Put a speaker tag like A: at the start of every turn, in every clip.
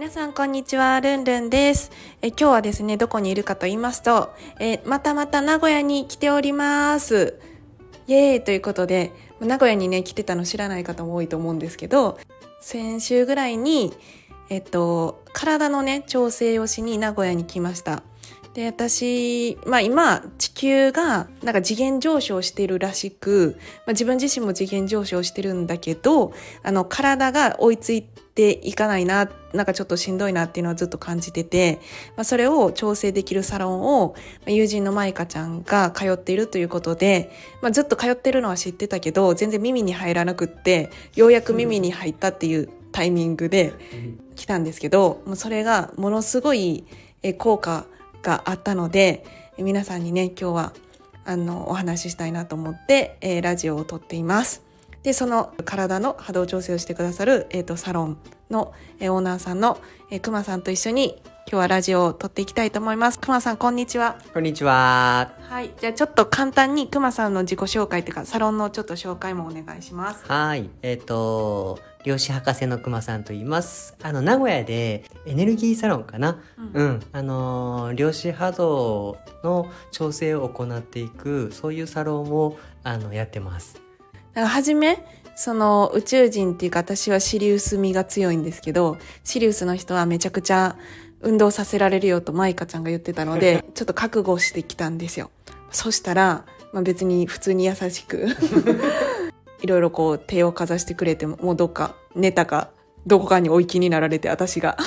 A: 皆さんこんにちは、ルンルンです。え今日はですね、どこにいるかと言いますと、えまたまた名古屋に来ております。イエーイということで、名古屋にね、来てたの知らない方も多いと思うんですけど、先週ぐらいに、えっと、体のね、調整をしに名古屋に来ました。で、私、まあ今、地球がなんか次元上昇してるらしく、まあ、自分自身も次元上昇してるんだけど、あの、体が追いついていかないな、なんかちょっとしんどいなっていうのはずっと感じてて、まあ、それを調整できるサロンを、友人のマイカちゃんが通っているということで、まあ、ずっと通ってるのは知ってたけど、全然耳に入らなくって、ようやく耳に入ったっていうタイミングで来たんですけど、もうそれがものすごい効果があったので、え皆さんにね、今日はあのお話ししたいなと思って、えーラジオを撮っています。で、その体の波動調整をしてくださる、えっ、と、サロンの、えーオーナーさんの、えー、くまさんと一緒に今日はラジオを撮っていきたいと思います。くまさん、こんにちは。
B: こんにちは。
A: はい。じゃあちょっと簡単にくまさんの自己紹介というか、サロンのちょっと紹介もお願いします。
B: はい。えっ、と、漁師博士のくまさんと言います。あの、名古屋でエネルギーサロンかな。
A: うん
B: うん。あのー、量子波動の調整を行っていく、そういうサロンを、あの、やってます。
A: だから初め、その宇宙人っていうか私はシリウス味が強いんですけど、シリウスの人はめちゃくちゃ運動させられるよとマイカちゃんが言ってたので、ちょっと覚悟してきたんですよ。そしたら、まあ、別に普通に優しく、いろいろこう手をかざしてくれても、もうどっか寝たか、どこかにお行きになられて私が。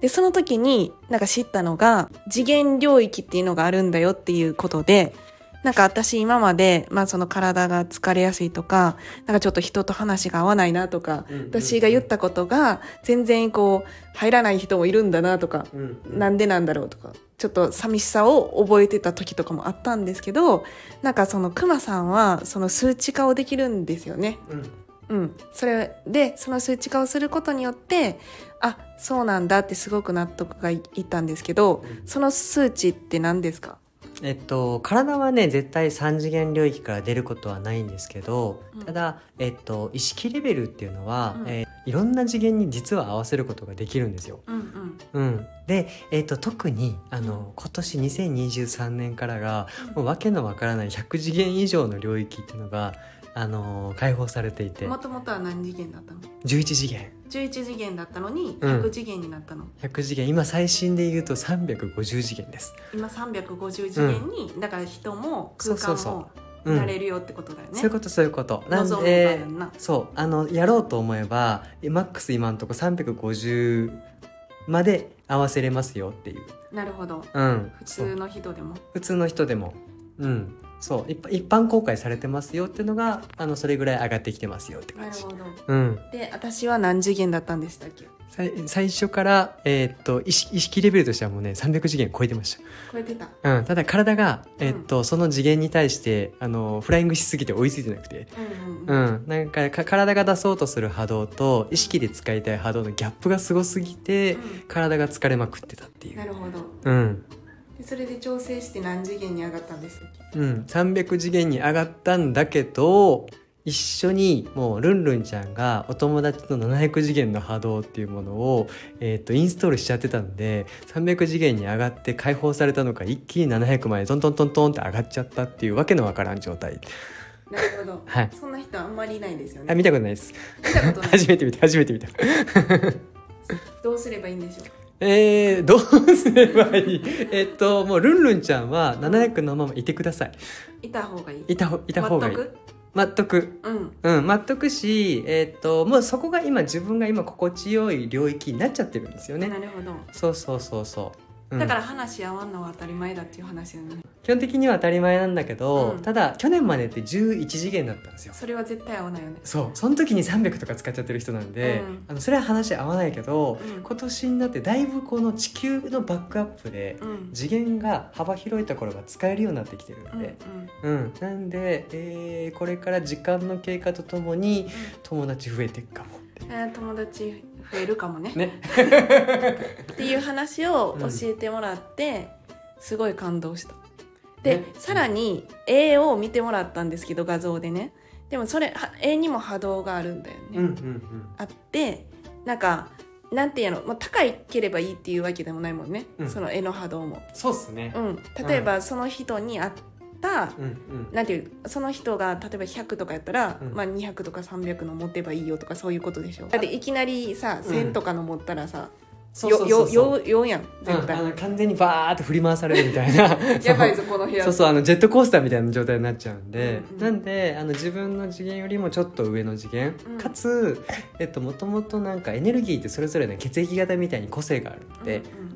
A: で、その時になんか知ったのが、次元領域っていうのがあるんだよっていうことで、なんか私今まで、まあその体が疲れやすいとか、なんかちょっと人と話が合わないなとか、
B: うんうんうん
A: 私が言ったことが全然こう入らない人もいるんだなとか、
B: うん
A: なんでなんだろうとか、ちょっと寂しさを覚えてた時とかもあったんですけど、なんかそのクマさんはその数値化をできるんですよね。
B: うん。
A: うん。それで、その数値化をすることによって、あ、そうなんだってすごく納得がいいったんですけど、その数値って何ですか？
B: えっと、体はね、絶対3次元領域から出ることはないんですけど、
A: うん。
B: ただ、えっと、意識レベルっていうのは、
A: うん。
B: えーいろんな次元に実は合わせることができるんですよ。
A: うんうん。
B: うん、で、えっと特にあの今年2023年からがもうわけのわからない100次元以上の領域っていうのが、あの解放されていて。
A: もともとは何次元だったの
B: ？11次元。
A: 11次元だったのに
B: うん。
A: 100次元になったの、
B: 100次元。今最新で言うと350次元です。
A: 今350次元に、だから人も空間
B: そうそう
A: も
B: う。ん。
A: なれるよってことだよね、
B: そういうことそういうこと。なんでそうあのやろうと思えばマックス今のとこ350まで合わせれますよっていう。
A: なるほど。
B: うん、
A: 普
B: そう
A: 通の人でも。
B: 普通の人でも、うん、そう一般公開されてますよっていうのがあのそれぐらい上がってきてますよって感じ。
A: なるほ。ど。
B: うん、
A: で私は何次元だったんでしたっけ？
B: 最最初から、えーっと意識意識レベルとしてはもうね300次元超えてまし
A: 超えてた。
B: た、うん、ただ体が、えーっとその次元に対してあのフライングしすぎて追いついてなくて、
A: うんうんうん。
B: うん、なんかか体が出そうとする波動と意識で使いたい波動のギャップがすごすぎて、体が疲れまくってたっていう。
A: なるほど。
B: うん。
A: でそれで調整して何次元に上がったんです？
B: うん、300次元に上がったんだけど一緒にもうルンルンちゃんがお友達の700次元の波動っていうものを、えー、とインストールしちゃってたんで300次元に上がって解放されたのが一気に700までトントントントンって上がっちゃったっていうわけのわからん状態。
A: なるほど、
B: はい。
A: そんな人あんまりいないですよね。
B: あ見たことないです。
A: 見たことない。
B: 初めて見た初めて見た。
A: どうすればいいんでしょう？
B: えー、どうすればいい？えっともうルンルンちゃんは700のままいてください。
A: いた方がいい。
B: いたほいた方がいい。
A: 全く？
B: 全く。
A: うん。
B: うん、全くし、えーっともうそこが今自分が今心地よい領域になっちゃってるんですよね。
A: なるほど。
B: そうそうそうそう。ん
A: だから話し合わんのは当たり前だっていう話よね。
B: 基本的には当たり前なんだけど、
A: うん。
B: ただ去年までって11次元だったんですよ。
A: それは絶対合わないよね。
B: そう。その時に300とか使っちゃってる人なんで、
A: うん。
B: あのそれは話合わないけど、
A: うん。
B: 今年になってだいぶこの地球のバックアップで
A: うん。
B: 次元が幅広いところが使えるようになってきてるんで、うんなんで、えーこれから時間の経過とともに友達増えていくかもって
A: えー友達増えるかもね。
B: ね。
A: っていう話を教えてもらって、すごい感動した。で、
B: ね。
A: さらに絵を見てもらったんですけど画像でね。でもそれは絵にも波動があるんだよね、
B: うんうん
A: あってなんかなんていうの、まあ、高いければいいっていうわけでもないもんね、
B: うん。
A: その絵の波動も、
B: そうっすね。
A: うん、例えばその人に合った、
B: うんうん。
A: なんていうその人が例えば100とかやったら、
B: うん。
A: まあ、200とか300の持てばいいよとかそういうことでしょ。だっていきなりさ1000とかの持ったらさ、
B: そうそうそうそう。
A: よよよやん絶
B: うん、あ
A: 対、
B: の完全にバーって振り回されるみたいな。
A: やばいぞこの部屋。
B: そうそうあのジェットコースターみたいな状態になっちゃうんで、
A: うんうん。
B: なんであの自分の次元よりもちょっと上の次元、
A: うん。
B: かつえっともともとなんかエネルギーってそれぞれの血液型みたいに個性があるので、うん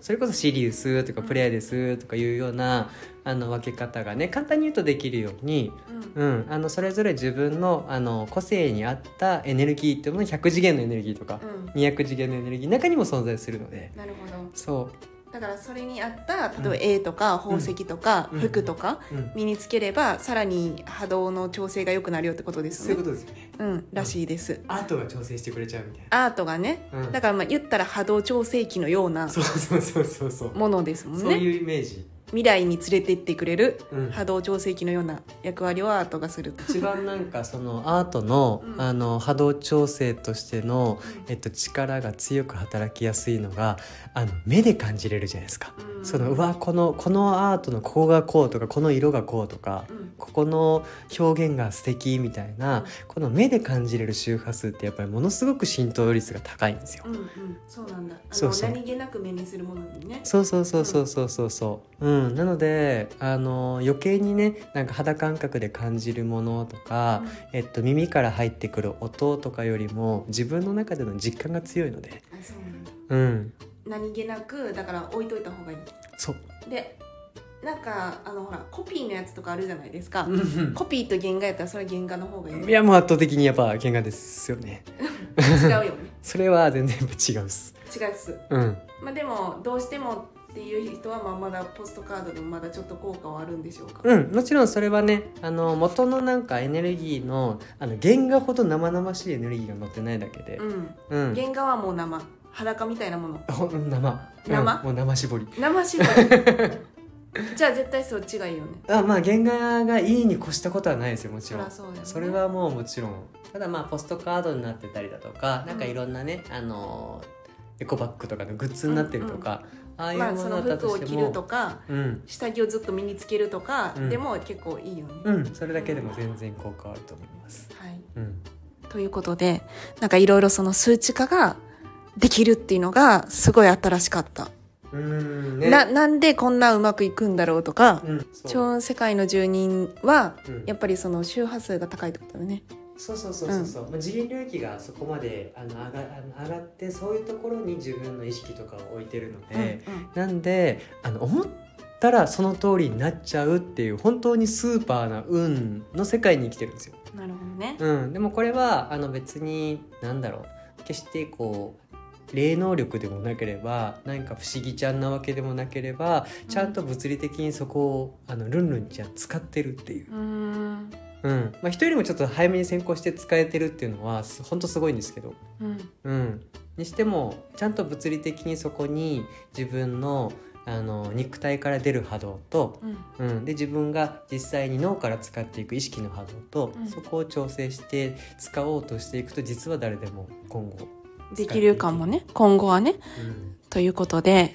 B: それこそシリウスとかプレイヤデスとかいうようなあの分け方がね簡単に言うとできるように、
A: うん。うん。
B: うん、あのそれぞれ自分のあの個性に合ったエネルギーっていうのの100次元のエネルギーとか、
A: うん。
B: 200次元のエネルギーの中にも存在するので。
A: なるほど。
B: そう
A: だからそれに合った例えば絵とか宝石とか
B: うん。
A: 服とか
B: うん。
A: 身につければさらに波動の調整が良くなるよってことです
B: そういう
A: よね
B: ことですよね。
A: うんらしいです。
B: アートが調整してくれちゃうみたいな。
A: アートがね
B: うん。
A: だからまあ言ったら波動調整器のような
B: そうそうそうそうそう。
A: ものですもんね。
B: そういうイメージ、
A: 未来に連れてってくれる
B: うん。
A: 波動調整器のような役割をアートがする
B: 一番なんかそのアートの,、
A: うん。
B: あの波動調整としての、えっと、力が強く働きやすいのがあの目で感じれるじゃないですか。
A: うん。
B: そのうわこのこのアートのここがこうとかこの色がこうとか
A: うん。
B: ここの表現が素敵みたいなこの目で感じれる周波数ってやっぱりものすごく浸透率が高いんですよ。
A: うんうん。そうなんだ。あの
B: そうそう。
A: 何気なく目にするものにね。
B: そうそうそうそうそうそう。そううん。なのであの余計にねなんか肌感覚で感じるものとか、えっと、耳から入ってくる音とかよりも自分の中での実感が強いので。
A: うなんだ。
B: うん。
A: 何気なくだから置いといた方がいい。
B: そう。
A: でなんかあのほらコピーのやつとかあるじゃないですか、
B: うん
A: コピーと原画やったらそれは原画の方がいい。
B: いやもう圧倒的にやっぱ喧嘩ですよね。
A: 違うよね。
B: それは全然違うっす。
A: 違うっす。
B: うん。
A: まあでもどうしてもっていう人はまあまだポストカードでもまだちょっと効果はあるんでしょうか、
B: うん、もちろんそれはねあの元のなんかエネルギーのあの原画ほど生々しいエネルギーが乗ってないだけで。
A: うん。
B: うん、
A: 原画はもう生裸みたいなもの？
B: 生。
A: 生？
B: うんもう生絞り。
A: 生し じゃあ絶対そっちがいいよね。
B: あまあ原画がいいに越したことはないですよもちろん。
A: そね。
B: それはもうもちろん。ただまあポストカードになってたりだとかなんかいろんなね、あのエコバッグとかのグッズになってるとか、ああいう
A: まあその服を着るとか
B: うん。
A: 下着をずっと身につけるとか
B: うん。
A: でも結構いいよね、
B: うん。それだけでも全然効果あると思います。
A: はい。
B: うん。
A: ということでなんかいろいろその数値化ができるっていうのがすごい新しかった、
B: うーんね。
A: ななんでこんなうまくいくんだろうとか、超音世界の住人は
B: うん。
A: やっぱりその周波数が高いってことだね
B: そうそうそうそうそう、まあ、次元領域がそこまであの上があの上がってそういうところに自分の意識とかを置いてるので、
A: うんうん。
B: なんであの思ったらその通りになっちゃうっていう本当にスーパーな運の世界に生きてるんですよ。
A: なるほどね。
B: うん、でもこれはあの別に何だろう。決してこう霊能力でもなければ何か不思議ちゃんなわけでもなければちゃんと物理的にそこをあのルンルンちゃん使ってるっていう。
A: う
B: うん。まあ、人よりもちょっと早めに先行して使えてるっていうのはす本当すごいんですけど、
A: うん。
B: うん、にしてもちゃんと物理的にそこに自分のあの肉体から出る波動と、
A: うん。
B: うん、で自分が実際に脳から使っていく意識の波動と、
A: うん。
B: そこを調整して使おうとしていくと実は誰でも今後
A: できるかもね。今後はね。
B: うん。
A: ということで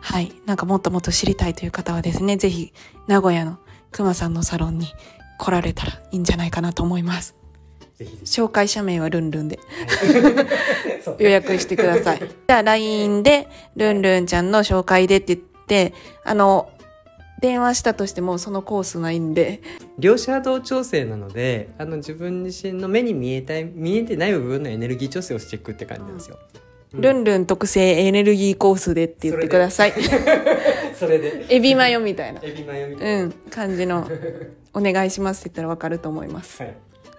A: はい。なんかもっともっと知りたいという方はですねぜひ名古屋のくまさんのサロンに来られたらいいんじゃないかなと思います。紹介者名はルンルンで。
B: そう
A: 予約してください。じゃあ LINE でルンルンちゃんの紹介でって言って、あの、電話したとしてもそのコースないんで、
B: 両者波動調整なのであの自分自身の目に見えたい見えてない部分のエネルギー調整をしていくって感じなんですよ。ルンルン特製エネルギーコースでって言ってください。
C: それで。
B: エビマヨみたいな。
C: エビマヨみたいな、
B: うん、感じの、お願いしますって言ったらわかると思います。
C: はい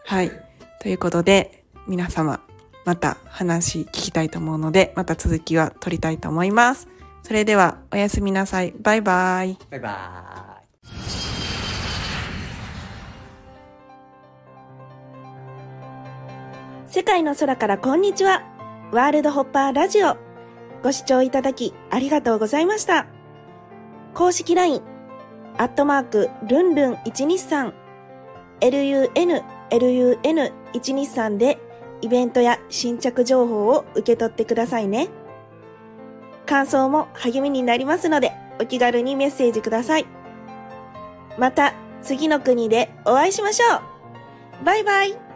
B: はい。ということで、皆様、また話聞きたいと思うので、また続きは取りたいと思います。それでは、おやすみなさい。バイバイ。
C: バイバ
A: 世界の空からこんにちは。ワールドホッパーラジオ。ご視聴いただきありがとうございました。公式 LINE、アットマーク、ルンルン123、lun、lun123 でイベントや新着情報を受け取ってくださいね。感想も励みになりますので、お気軽にメッセージください。また、次の国でお会いしましょうバイバイ